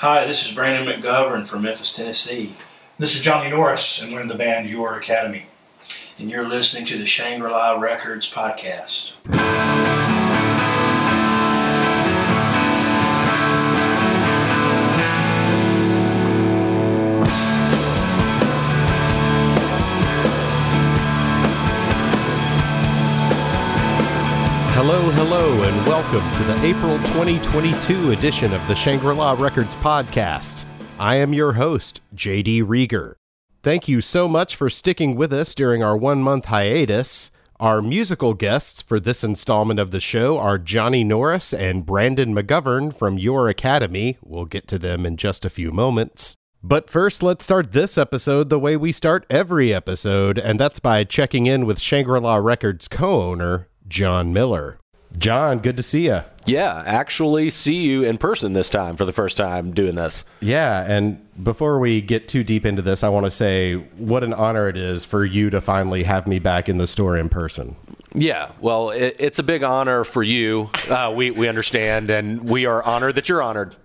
Hi, this is Brandon McGovern from Memphis, Tennessee, This is Johnny Norris, and we're in the band Your Academy. and you're listening to the Shangri La Records podcast. Hello, hello, and welcome to the April 2022 edition of the Shangri La Records podcast. I am your host, JD Reager. Thank you so much for sticking with us during our one month hiatus. Our musical guests for this installment of the show are Johnny Norris and Brandon McGovern from Your Academy. We'll get to them in just a few moments. But first, let's start this episode the way we start every episode, and that's by checking in with Shangri La Records co owner, John Miller. John, good to see you. Yeah, actually see you in person this time for the first time doing this. Yeah, and before we get too deep into this, I want to say what an honor it is for you to finally have me back in the store in person. Yeah, well, it, it's a big honor for you. Uh, we, we understand, and we are honored that you're honored.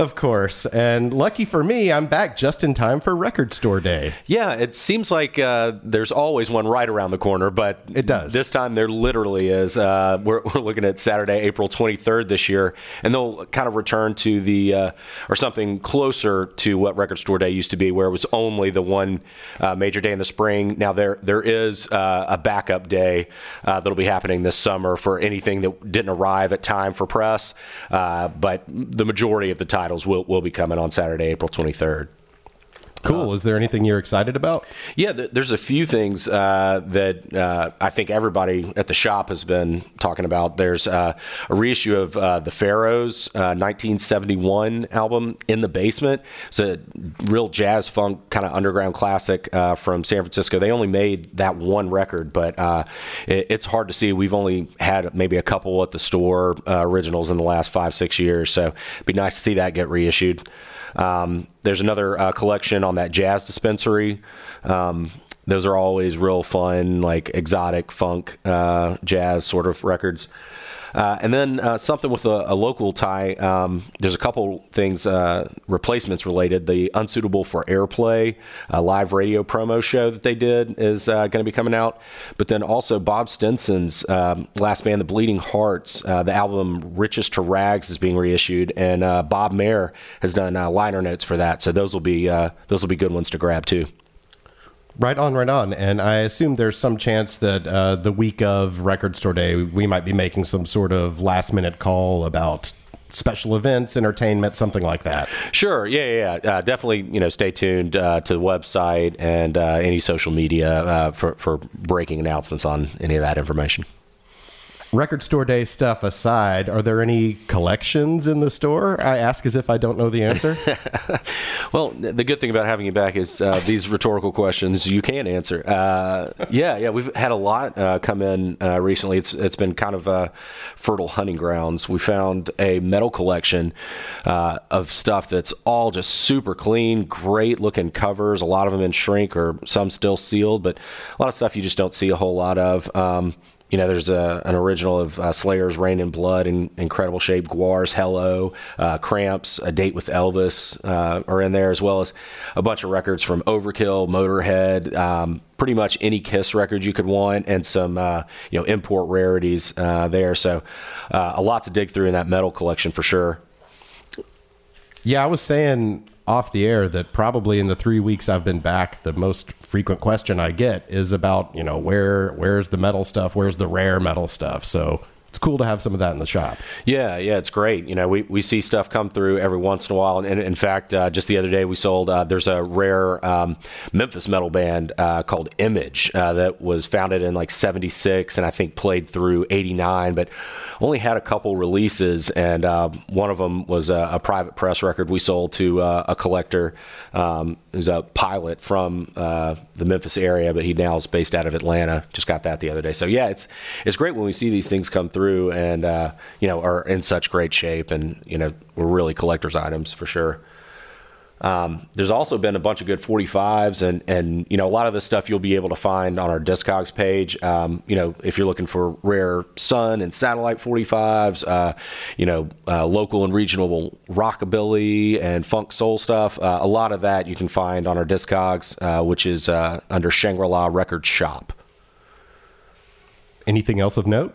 Of course, and lucky for me, I'm back just in time for Record Store Day. Yeah, it seems like uh, there's always one right around the corner, but It does. This time there literally is. Uh, we're, we're looking at Saturday, April 23rd this year, and they'll kind of return to the uh, or something closer to what Record Store Day used to be, where it was only the one uh, major day in the spring. Now there there is uh, a backup day uh, that'll be happening this summer for anything that didn't arrive at time for press, uh, but the majority of the titles will, will be coming on Saturday, April 23rd. Cool. Is there anything you're excited about? Yeah, th- there's a few things uh, that uh, I think everybody at the shop has been talking about. There's uh, a reissue of uh, the Pharaohs uh, 1971 album, In the Basement. It's a real jazz funk kind of underground classic uh, from San Francisco. They only made that one record, but uh, it, it's hard to see. We've only had maybe a couple at the store uh, originals in the last five, six years, so it'd be nice to see that get reissued. Um, there's another uh, collection on that jazz dispensary. Um, those are always real fun, like exotic funk, uh, jazz sort of records. Uh, and then uh, something with a, a local tie. Um, there's a couple things, uh, replacements related. The Unsuitable for Airplay live radio promo show that they did is uh, going to be coming out. But then also Bob Stinson's um, last band, The Bleeding Hearts, uh, the album Riches to Rags is being reissued, and uh, Bob Mehr has done liner notes for that. So those will be those will be good ones to grab too. Right on, right on. And I assume there's some chance that uh, the week of Record Store Day, we might be making some sort of last minute call about special events, entertainment, something like that. Sure. Yeah, yeah, yeah. Uh, definitely. You know, stay tuned uh, to the website and uh, any social media uh, for for breaking announcements on any of that information. Record Store Day stuff aside, are there any collections in the store? I ask as if I don't know the answer. Well, the good thing about having you back is uh, these rhetorical questions you can answer. Uh, yeah, yeah, we've had a lot uh, come in uh, recently. It's it's been kind of uh, fertile hunting grounds. We found a metal collection uh, of stuff that's all just super clean, great looking covers. A lot of them in shrink or some still sealed, but a lot of stuff you just don't see a whole lot of. Um, you know, there's a, an original of uh, Slayer's Reign in Blood in incredible shape. GWAR's Hell-O, uh, Cramps, A Date with Elvis uh, are in there, as well as a bunch of records from Overkill, Motorhead, um, pretty much any Kiss record you could want, and some, uh, you know, import rarities uh, there. So uh, a lot to dig through in that metal collection for sure. yeah, I was saying off the air that probably in the three weeks I've been back, the most frequent question I get is about, you know, where where's the metal stuff? Where's the rare metal stuff? So it's cool to have some of that in the shop. Yeah, yeah, it's great. You know, we, we see stuff come through every once in a while. And, and in fact, uh, just the other day we sold, uh, there's a rare um, Memphis metal band uh, called Image uh, that was founded in like 76 and I think played through 89, but only had a couple releases. And uh, one of them was a, a private press record we sold to uh, a collector um, who's a pilot from the Memphis area, but he now is based out of Atlanta. Just got that the other day. So yeah, it's it's great when we see these things come through and uh, you know are in such great shape, and you know we're really collectors items for sure. Um, there's also been a bunch of good 45s, and and you know a lot of this stuff you'll be able to find on our Discogs page. Um, you know if you're looking for rare Sun and satellite 45s, uh, you know uh, local and regional rockabilly and funk soul stuff. Uh, a lot of that you can find on our Discogs, uh, which is uh, under Shangri La Record Shop. Anything else of note?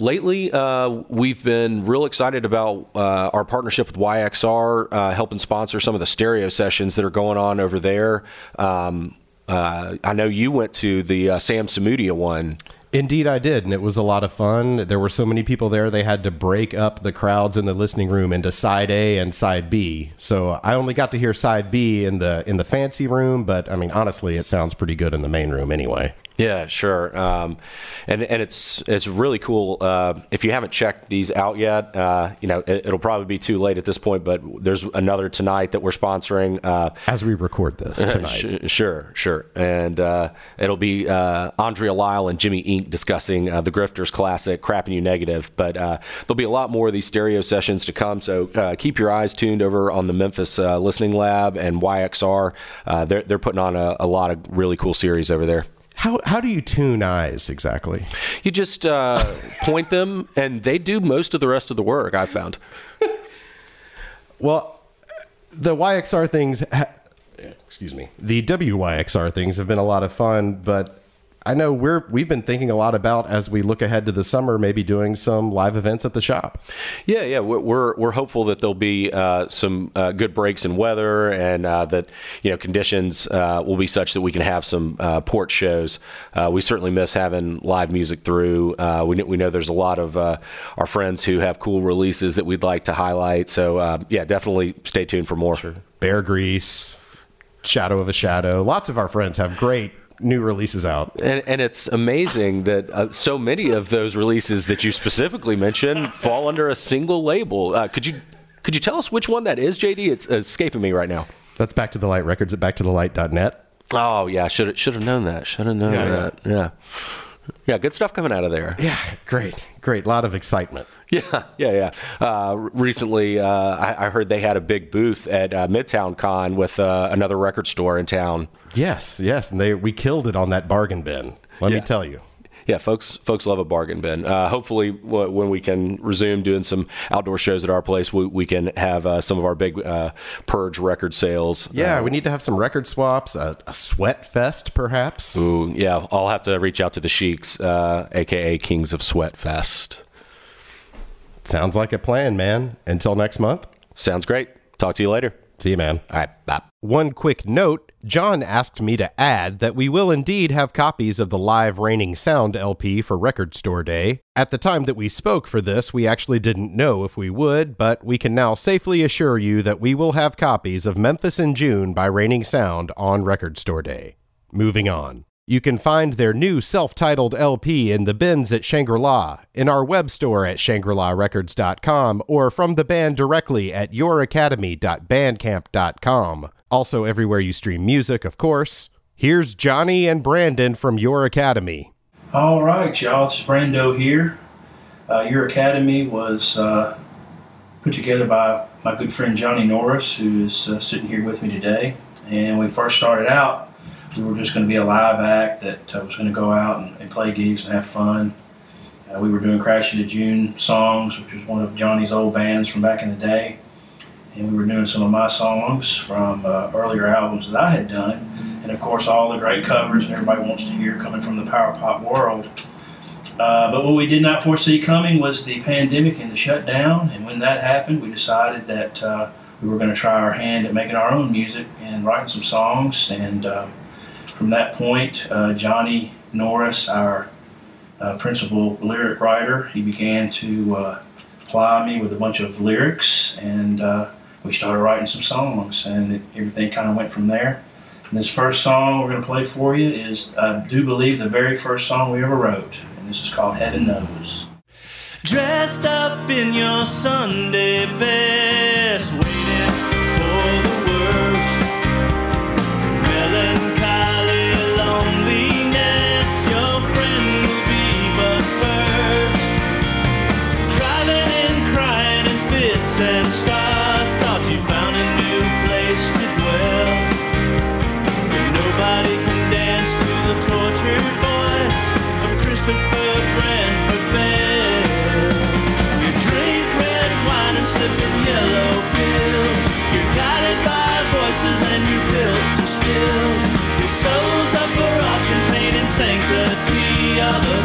Lately, uh, we've been real excited about uh, our partnership with YXR, uh, helping sponsor some of the stereo sessions that are going on over there. Um, uh, I know you went to the uh, Sam Samudio one. Indeed, I did, and it was a lot of fun. There were so many people there; they had to break up the crowds in the listening room into side A and side B. So I only got to hear side B in the in the fancy room, but I mean, honestly, it sounds pretty good in the main room anyway. Yeah, sure. Um, and and it's it's really cool. Uh, if you haven't checked these out yet, uh, you know it, will probably be too late at this point. But there's another tonight that we're sponsoring. Uh, As we record this tonight, sure, sure. And uh, it'll be uh, Andria Lisle and Jimmy Ink discussing uh, the Grifters classic, Crapping You Negative. But uh, there'll be a lot more of these stereo sessions to come. So uh, keep your eyes tuned over on the Memphis uh, Listening Lab and YXR. Uh, they're, they're putting on a, a lot of really cool series over there. How how do you tune eyes exactly? You just uh, point them, and they do most of the rest of the work, I've found. Well, the YXR things, ha- excuse me, the WYXR things have been a lot of fun, but I know we're we've been thinking a lot about as we look ahead to the summer, maybe doing some live events at the shop. Yeah, yeah, we're we're, hopeful that there'll be uh, some uh, good breaks in weather, and uh, that you know conditions uh, will be such that we can have some uh, port shows. Uh, we certainly miss having live music through. Uh, we we know there's a lot of uh, our friends who have cool releases that we'd like to highlight. So uh, yeah, definitely stay tuned for more. Bear Grease, Shadow of a Shadow. Lots of our friends have great new releases out. And, and it's amazing that uh, so many of those releases that you specifically mentioned fall under a single label. Uh, could you could you tell us which one that is, JD? It's escaping me right now. That's Back to the Light Records at backtothelight.net. Oh yeah, should should have known that. Should have known Yeah, yeah. that. Yeah. yeah, good stuff coming out of there. Yeah, great, great. lot of excitement. Yeah, yeah, yeah. Uh, recently, uh, I, I heard they had a big booth at uh, Midtown Con with uh, another record store in town. Yes, yes, and they we killed it on that bargain bin. Let Yeah. me tell you. Yeah, folks, folks love a bargain bin. Uh, hopefully, w- when we can resume doing some outdoor shows at our place, we, we can have uh, some of our big uh, purge record sales. Yeah, we need to have some record swaps, a, a sweat fest, perhaps. Ooh, yeah, I'll have to reach out to the Sheiks, uh, aka Kings of Sweat Fest. Sounds like a plan, man. Until next month. Sounds great. Talk to you later. See you, man. All right, bye. One quick note John asked me to add that we will indeed have copies of the live Raining Sound LP for Record Store Day. At the time that we spoke for this, we actually didn't know if we would, but we can now safely assure you that we will have copies of Memphis in June by Raining Sound on Record Store Day. Moving on. You can find their new self titled LP in the bins at Shangri La, in our web store at shangri-la-records.com, or from the band directly at youracademy.bandcamp.com. Also, everywhere you stream music, of course. Here's Johnny and Brandon from Your Academy. All right, y'all. Is Brando here. Uh, Your Academy was uh, put together by my good friend Johnny Norris, who is uh, sitting here with me today. And we first started out, we were just going to be a live act that uh, was going to go out and, and play gigs and have fun. Uh, we were doing Crash Into June songs, which was one of Johnny's old bands from back in the day. And we were doing some of my songs from uh, earlier albums that I had done and of course all the great covers that everybody wants to hear coming from the power pop world. Uh, but what we did not foresee coming was the pandemic and the shutdown. And when that happened, we decided that uh, we were going to try our hand at making our own music and writing some songs. And uh, from that point, uh, Johnny Norris, our uh, principal lyric writer, he began to uh, ply me with a bunch of lyrics, and we started writing some songs, and it, everything kind of went from there. And this first song we're going to play for you is, I do believe, the very first song we ever wrote, and this is called Heaven Knows. Dressed up in your Sunday best, identity of the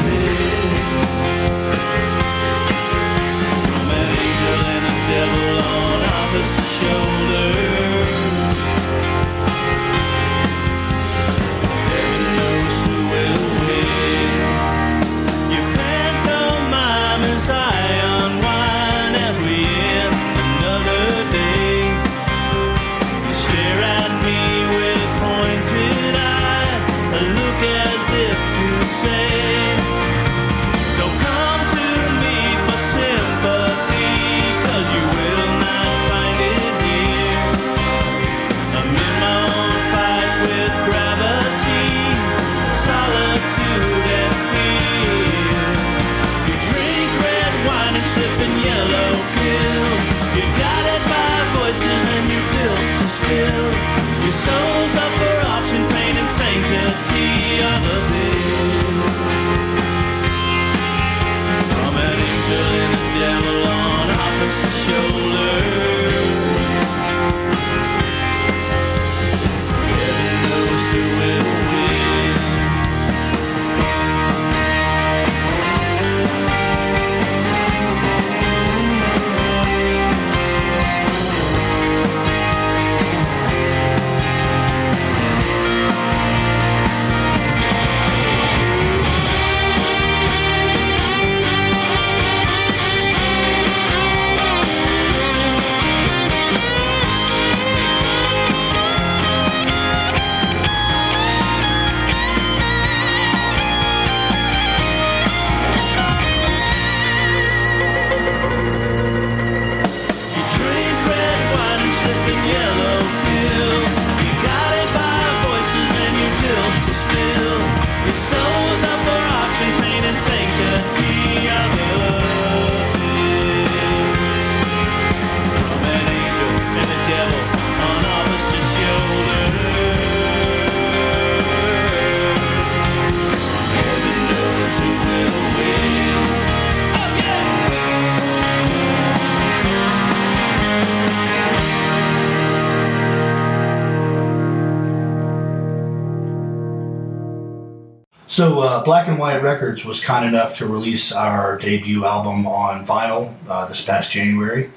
So, uh, Black and Wyatt Records was kind enough to release our debut album on vinyl uh, this past January.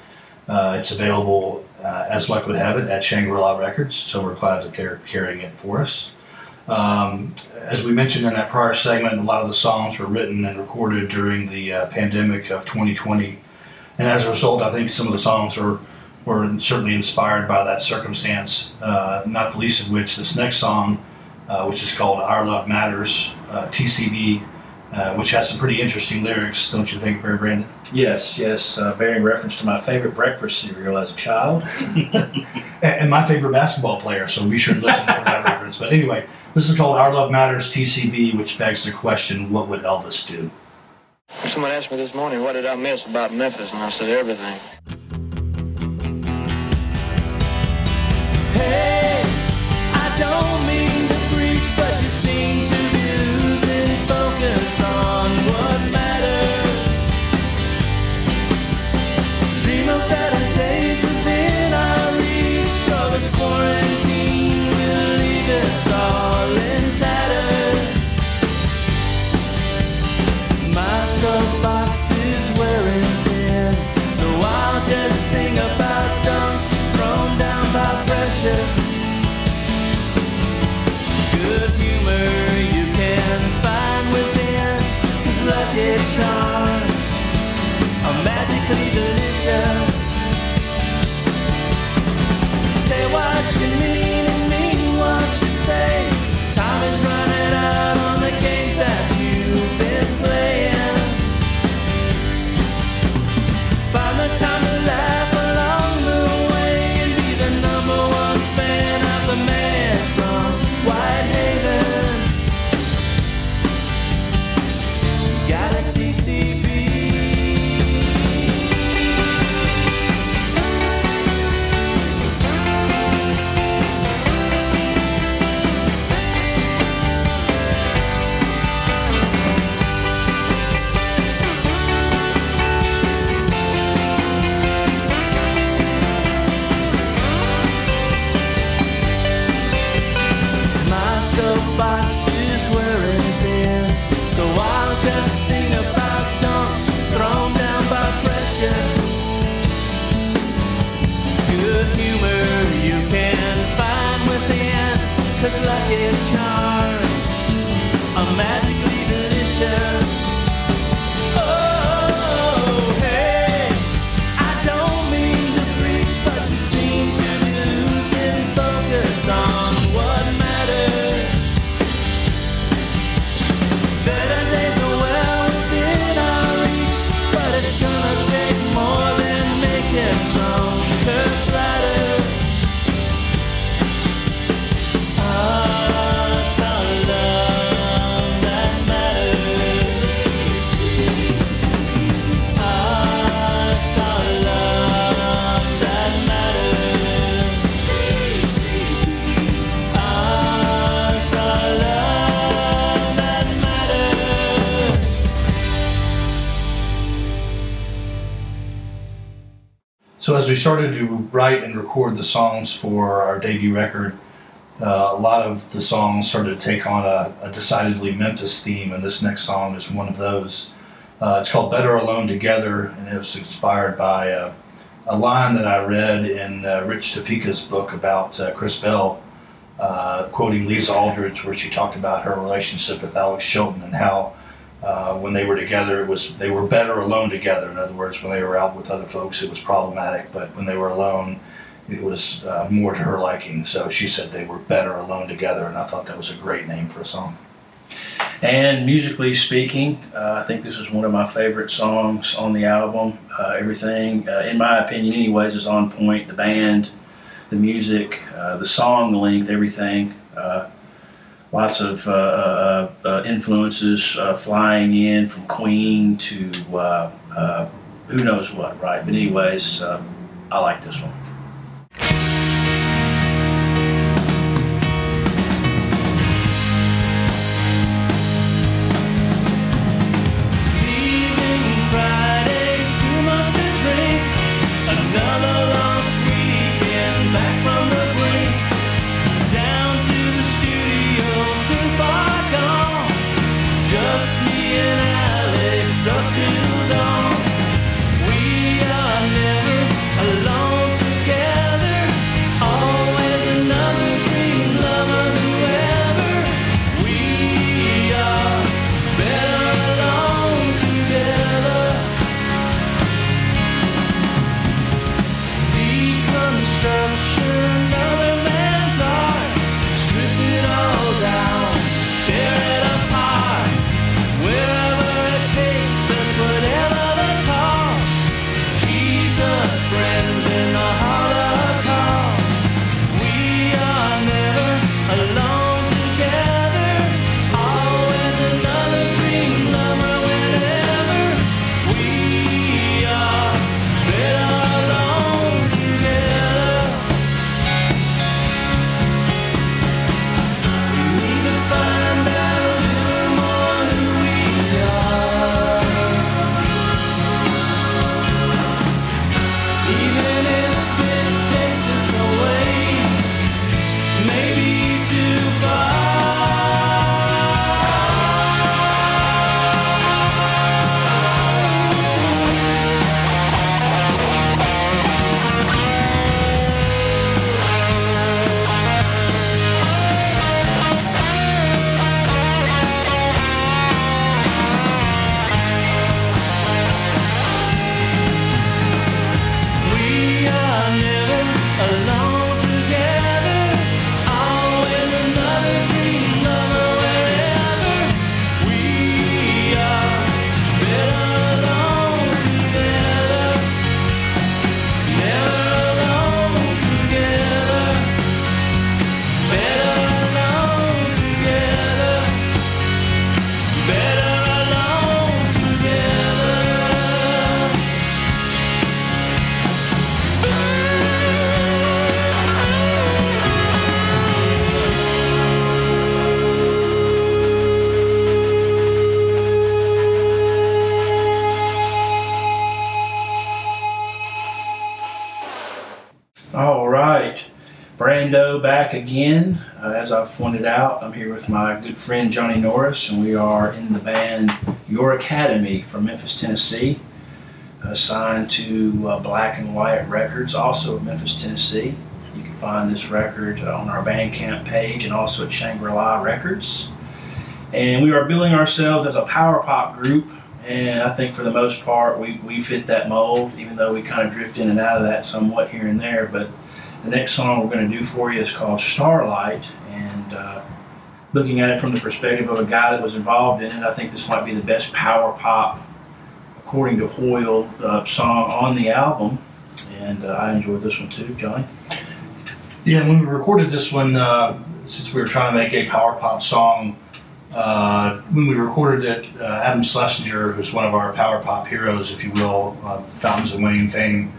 Uh, it's available, uh, as luck would have it, at Shangri La Records, so we're glad that they're carrying it for us. Um, as we mentioned in that prior segment, a lot of the songs were written and recorded during the uh, pandemic of 2020. And as a result, I think some of the songs were, were certainly inspired by that circumstance, uh, not the least of which this next song uh, which is called Our Love Matters, uh, TCB, uh, which has some pretty interesting lyrics, don't you think, Barry Brandon? Yes, yes, uh, bearing reference to my favorite breakfast cereal as a child. And, and my favorite basketball player, so be sure to listen for that reference. But anyway, this is called Our Love Matters, TCB, which begs the question what would Elvis do? Someone asked me this morning, what did I miss about Memphis? And I said, everything. So as we started to write and record the songs for our debut record, uh, a lot of the songs started to take on a, a decidedly Memphis theme, and this next song is one of those. Uh, it's called "Better Alone Together," and it was inspired by uh, a line that I read in uh, Rich Tupica's book about uh, Chris Bell, quoting Lesa Aldridge, where she talked about her relationship with Alex Chilton and how uh, when they were together, it was they were better alone together. In other words, when they were out with other folks, it was problematic, but when they were alone, it was uh, more to her liking. So she said they were better alone together, and I thought that was a great name for a song. And musically speaking, uh, I think this is one of my favorite songs on the album. Uh, everything, uh, in my opinion, anyways, is on point. The band, the music, uh, the song length, everything. Uh, lots of uh, uh, uh, influences uh, flying in from Queen to uh, who knows what, right? But anyways, I like this one. Back again. Uh, as I've pointed out, I'm here with my good friend Johnny Norris, and we are in the band Your Academy from Memphis, Tennessee, uh, signed to uh, Black and Wyatt Records, also of Memphis, Tennessee. You can find this record on our Bandcamp page and also at Shangri La Records. And we are billing ourselves as a power pop group, and I think for the most part we, we fit that mold, even though we kind of drift in and out of that somewhat here and there. But the next song we're going to do for you is called Starlight, and uh, looking at it from the perspective of a guy that was involved in it, I think this might be the best power pop, according to Hoyle, uh, song on the album. And uh, I enjoyed this one too, Johnny. Yeah, when we recorded this one, uh, since we were trying to make a power pop song, uh, when we recorded it, uh, Adam Schlesinger, who's one of our power pop heroes, if you will, uh, Fountains of Wayne fame,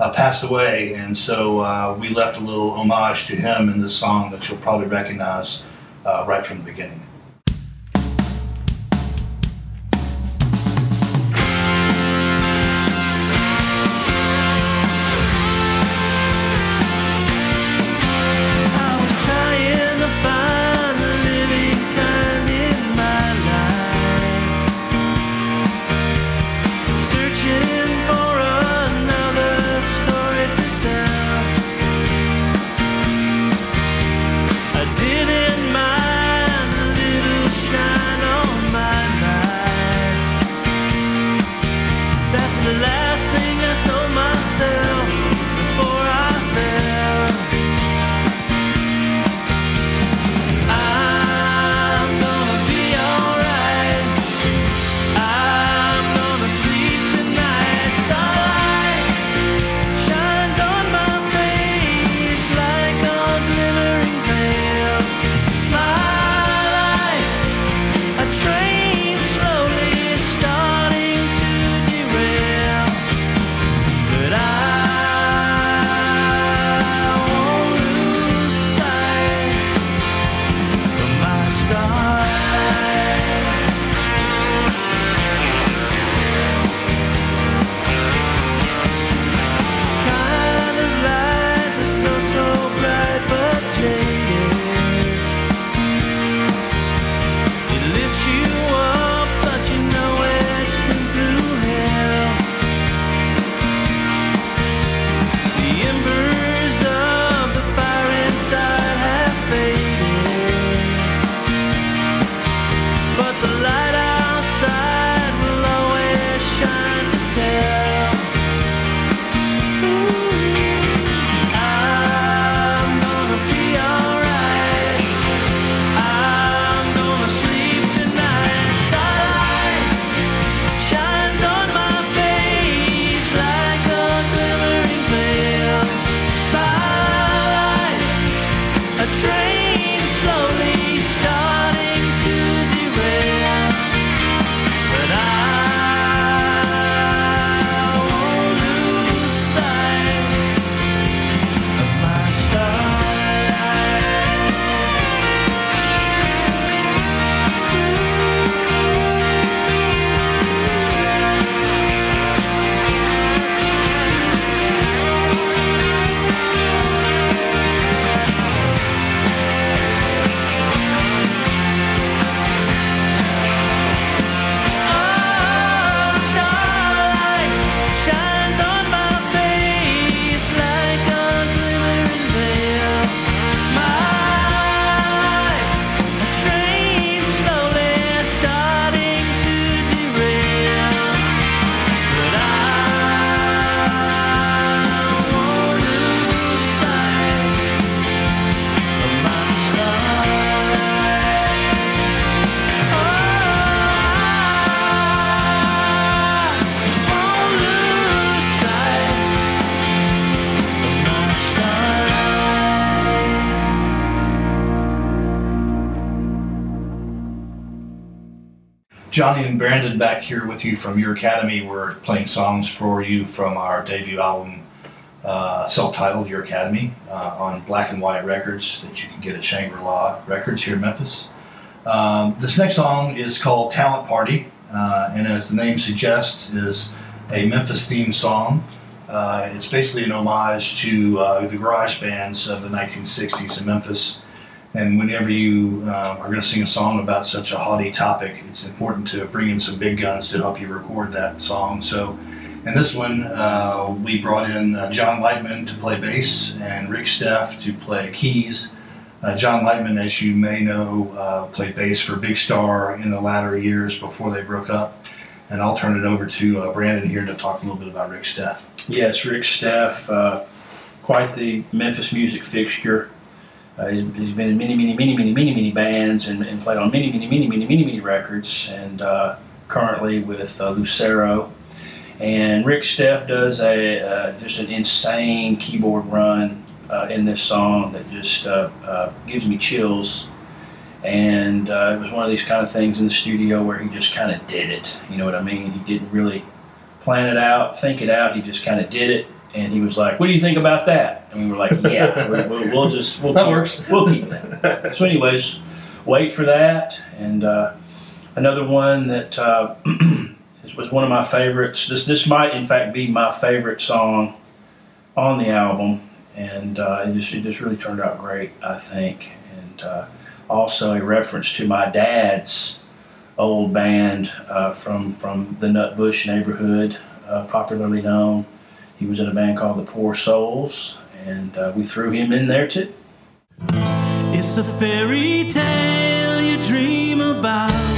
uh, passed away, and so uh, we left a little homage to him in this song that you'll probably recognize uh, right from the beginning. Johnny and Brandon back here with you from your academy. We're playing songs for you from our debut album, uh, self-titled "Your Academy," uh, on Black and Wyatt Records that you can get at Shangri La Records here in Memphis. Um, this next song is called "Talent Party," uh, and as the name suggests, is a Memphis-themed song. Uh, it's basically an homage to uh, the garage bands of the 1960s in Memphis. And whenever you uh, are going to sing a song about such a haughty topic, it's important to bring in some big guns to help you record that song. So, And this one, uh, we brought in uh, John Lightman to play bass and Rick Steff to play keys. Uh, John Lightman, as you may know, uh, played bass for Big Star in the latter years before they broke up. And I'll turn it over to uh, Brandon here to talk a little bit about Rick Steff. Yes, Rick Steff, quite the Memphis music fixture. Uh, he's, he's been in many, many, many, many, many, many bands and, and played on many, many, many, many, many, many records. And uh, currently with uh, Lucero. And Rick Steff does a uh, just an insane keyboard run uh, in this song that just uh, gives me chills. And it was one of these kind of things in the studio where he just kind of did it. You know what I mean? He didn't really plan it out, think it out. He just kind of did it. And he was like, "What do you think about that?" And we were like, "Yeah, we- we'll, we'll just we'll That keep, works. We'll keep that." So, anyways, wait for that. And uh, another one that uh, was one of my favorites. This this might in fact be my favorite song on the album, and uh, it just it just really turned out great, I think. And uh, also a reference to my dad's old band uh, from from the Nutbush neighborhood, uh, popularly known. He was in a band called the Poor Souls, and uh, we threw him in there too. It's a fairy tale you dream about.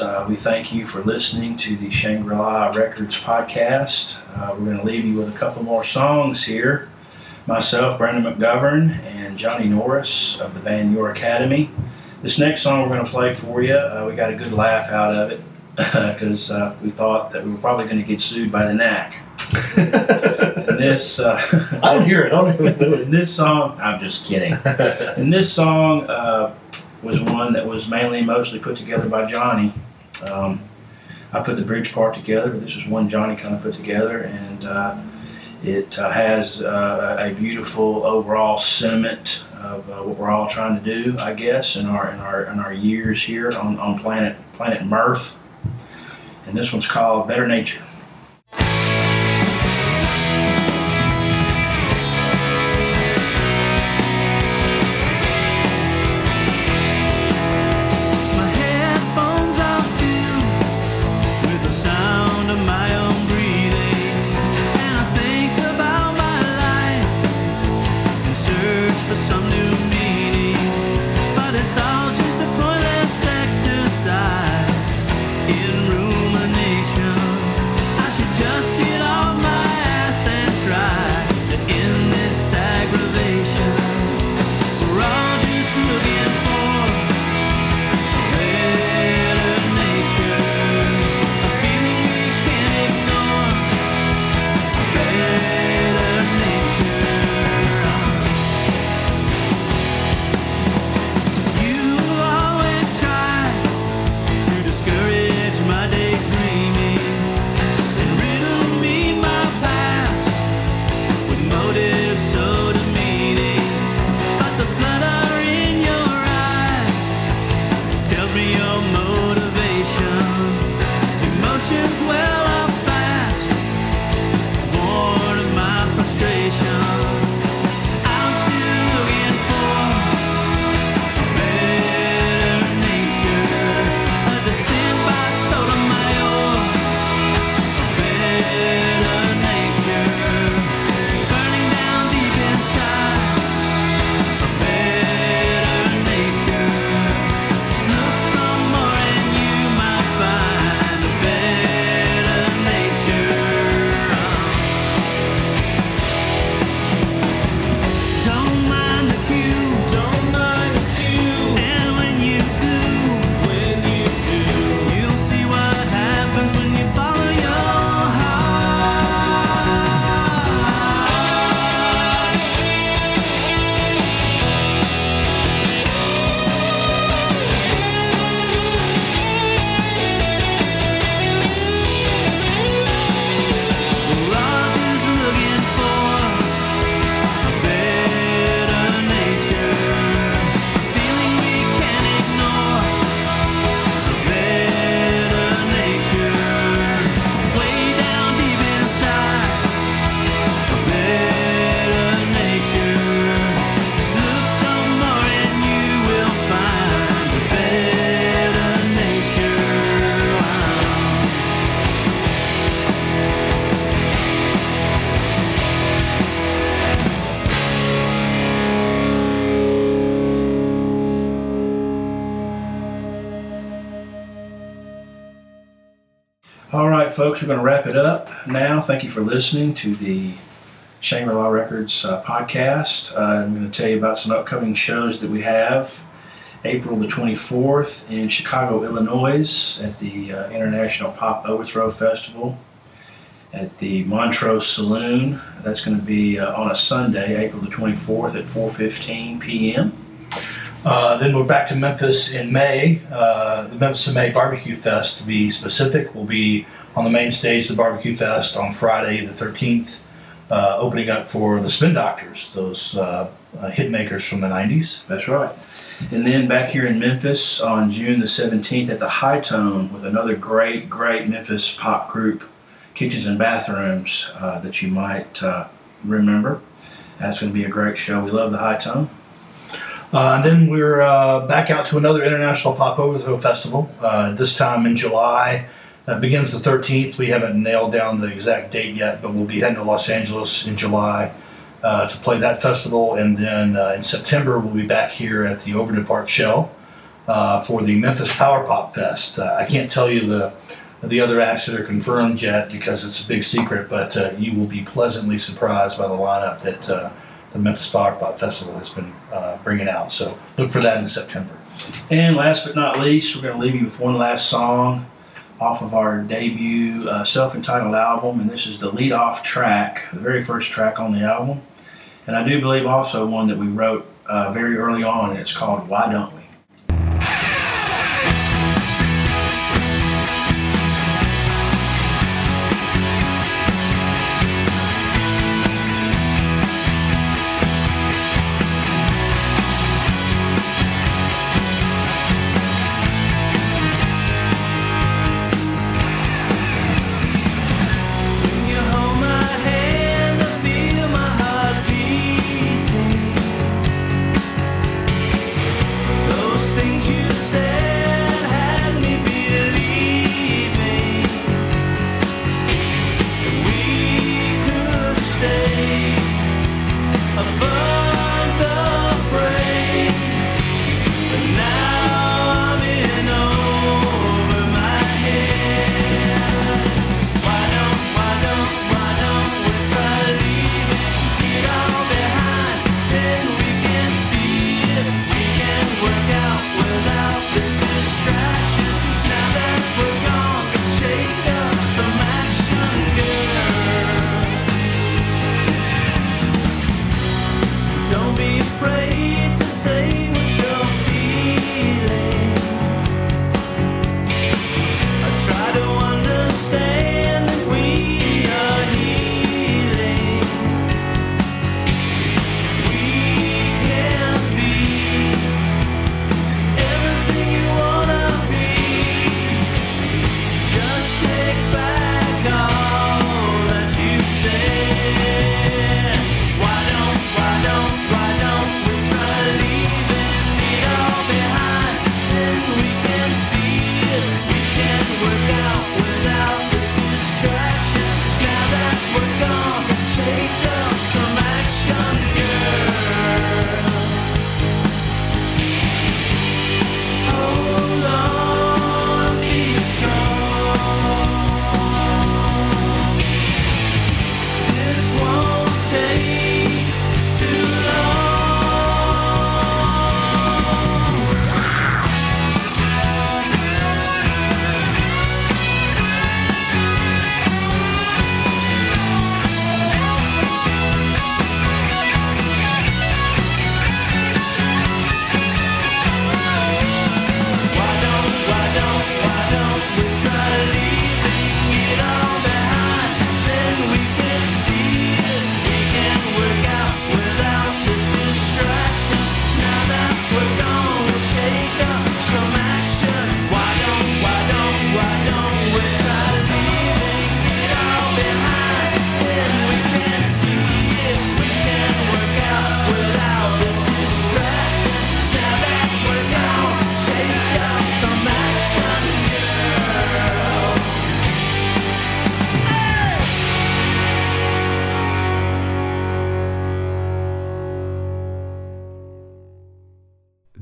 Uh, we thank you for listening to the Shangri La Records podcast. Uh, we're going to leave you with a couple more songs here. Myself, Brandon McGovern, and Johnny Norris of the band Your Academy. This next song we're going to play for you, uh, we got a good laugh out of it because uh, we thought that we were probably going to get sued by the NAC. and this, uh, I don't hear it. I don't hear it. and this song, I'm just kidding. In this song uh, was one that was mainly mostly put together by Johnny. Um, I put the bridge part together, this was one Johnny kind of put together, and uh, it uh, has uh, a beautiful overall sentiment of uh, what we're all trying to do, I guess, in our in our in our years here on, on planet planet Mirth. And this one's called Better Nature. Folks, we're going to wrap it up now. Thank you for listening to the Shangri La Records uh, podcast. Uh, I'm going to tell you about some upcoming shows that we have. April the 24th in Chicago, Illinois, at the uh, International Pop Overthrow Festival at the Montrose Saloon. That's going to be uh, on a Sunday, April the 24th at 4:15 p.m. Uh, then we're back to Memphis in May. Uh, the Memphis in May Barbecue Fest, to be specific, will be on the main stage the Barbecue Fest on Friday the 13th, uh, opening up for the Spin Doctors, those uh, uh, hit makers from the 90s. That's right. And then back here in Memphis on June the 17th at the Hi-Tone with another great, great Memphis pop group, Kitchens and Bathrooms, uh, that you might uh, remember. That's going to be a great show. We love the Hi-Tone. Uh, and then we're uh, back out to another International Pop Overthrow Festival, uh, this time in July. Begins the 13th. We haven't nailed down the exact date yet, but we'll be heading to Los Angeles in July uh, to play that festival. And then uh, in September, we'll be back here at the Overton Park Shell uh, for the Memphis Power Pop Fest. Uh, I can't tell you the the other acts that are confirmed yet because it's a big secret, but uh, you will be pleasantly surprised by the lineup that uh, the Memphis Power Pop Festival has been bringing out. So look for that in September. And last but not least, we're going to leave you with one last song off of our debut uh, self-entitled album, and this is the lead-off track, the very first track on the album, and I do believe also one that we wrote uh, very early on, and it's called "Why Don't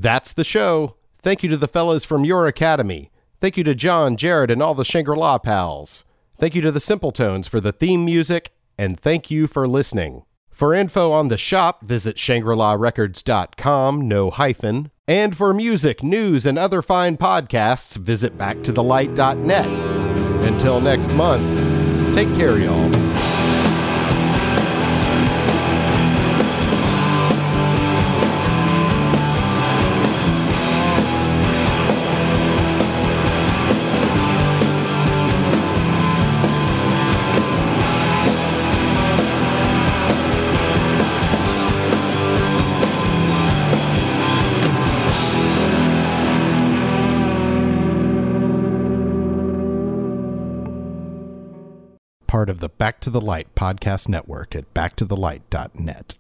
That's the show. Thank you to the fellas from your academy. Thank you to John, Jared, and all the Shangri La pals. Thank you to the Simpletones for the theme music, and thank you for listening. For info on the shop, visit ShangriLaRecords.com, no hyphen. And for music, news, and other fine podcasts, visit BackToTheLight.net. Until next month, take care, y'all. Part of the Back to the Light podcast network at backtothelight.net.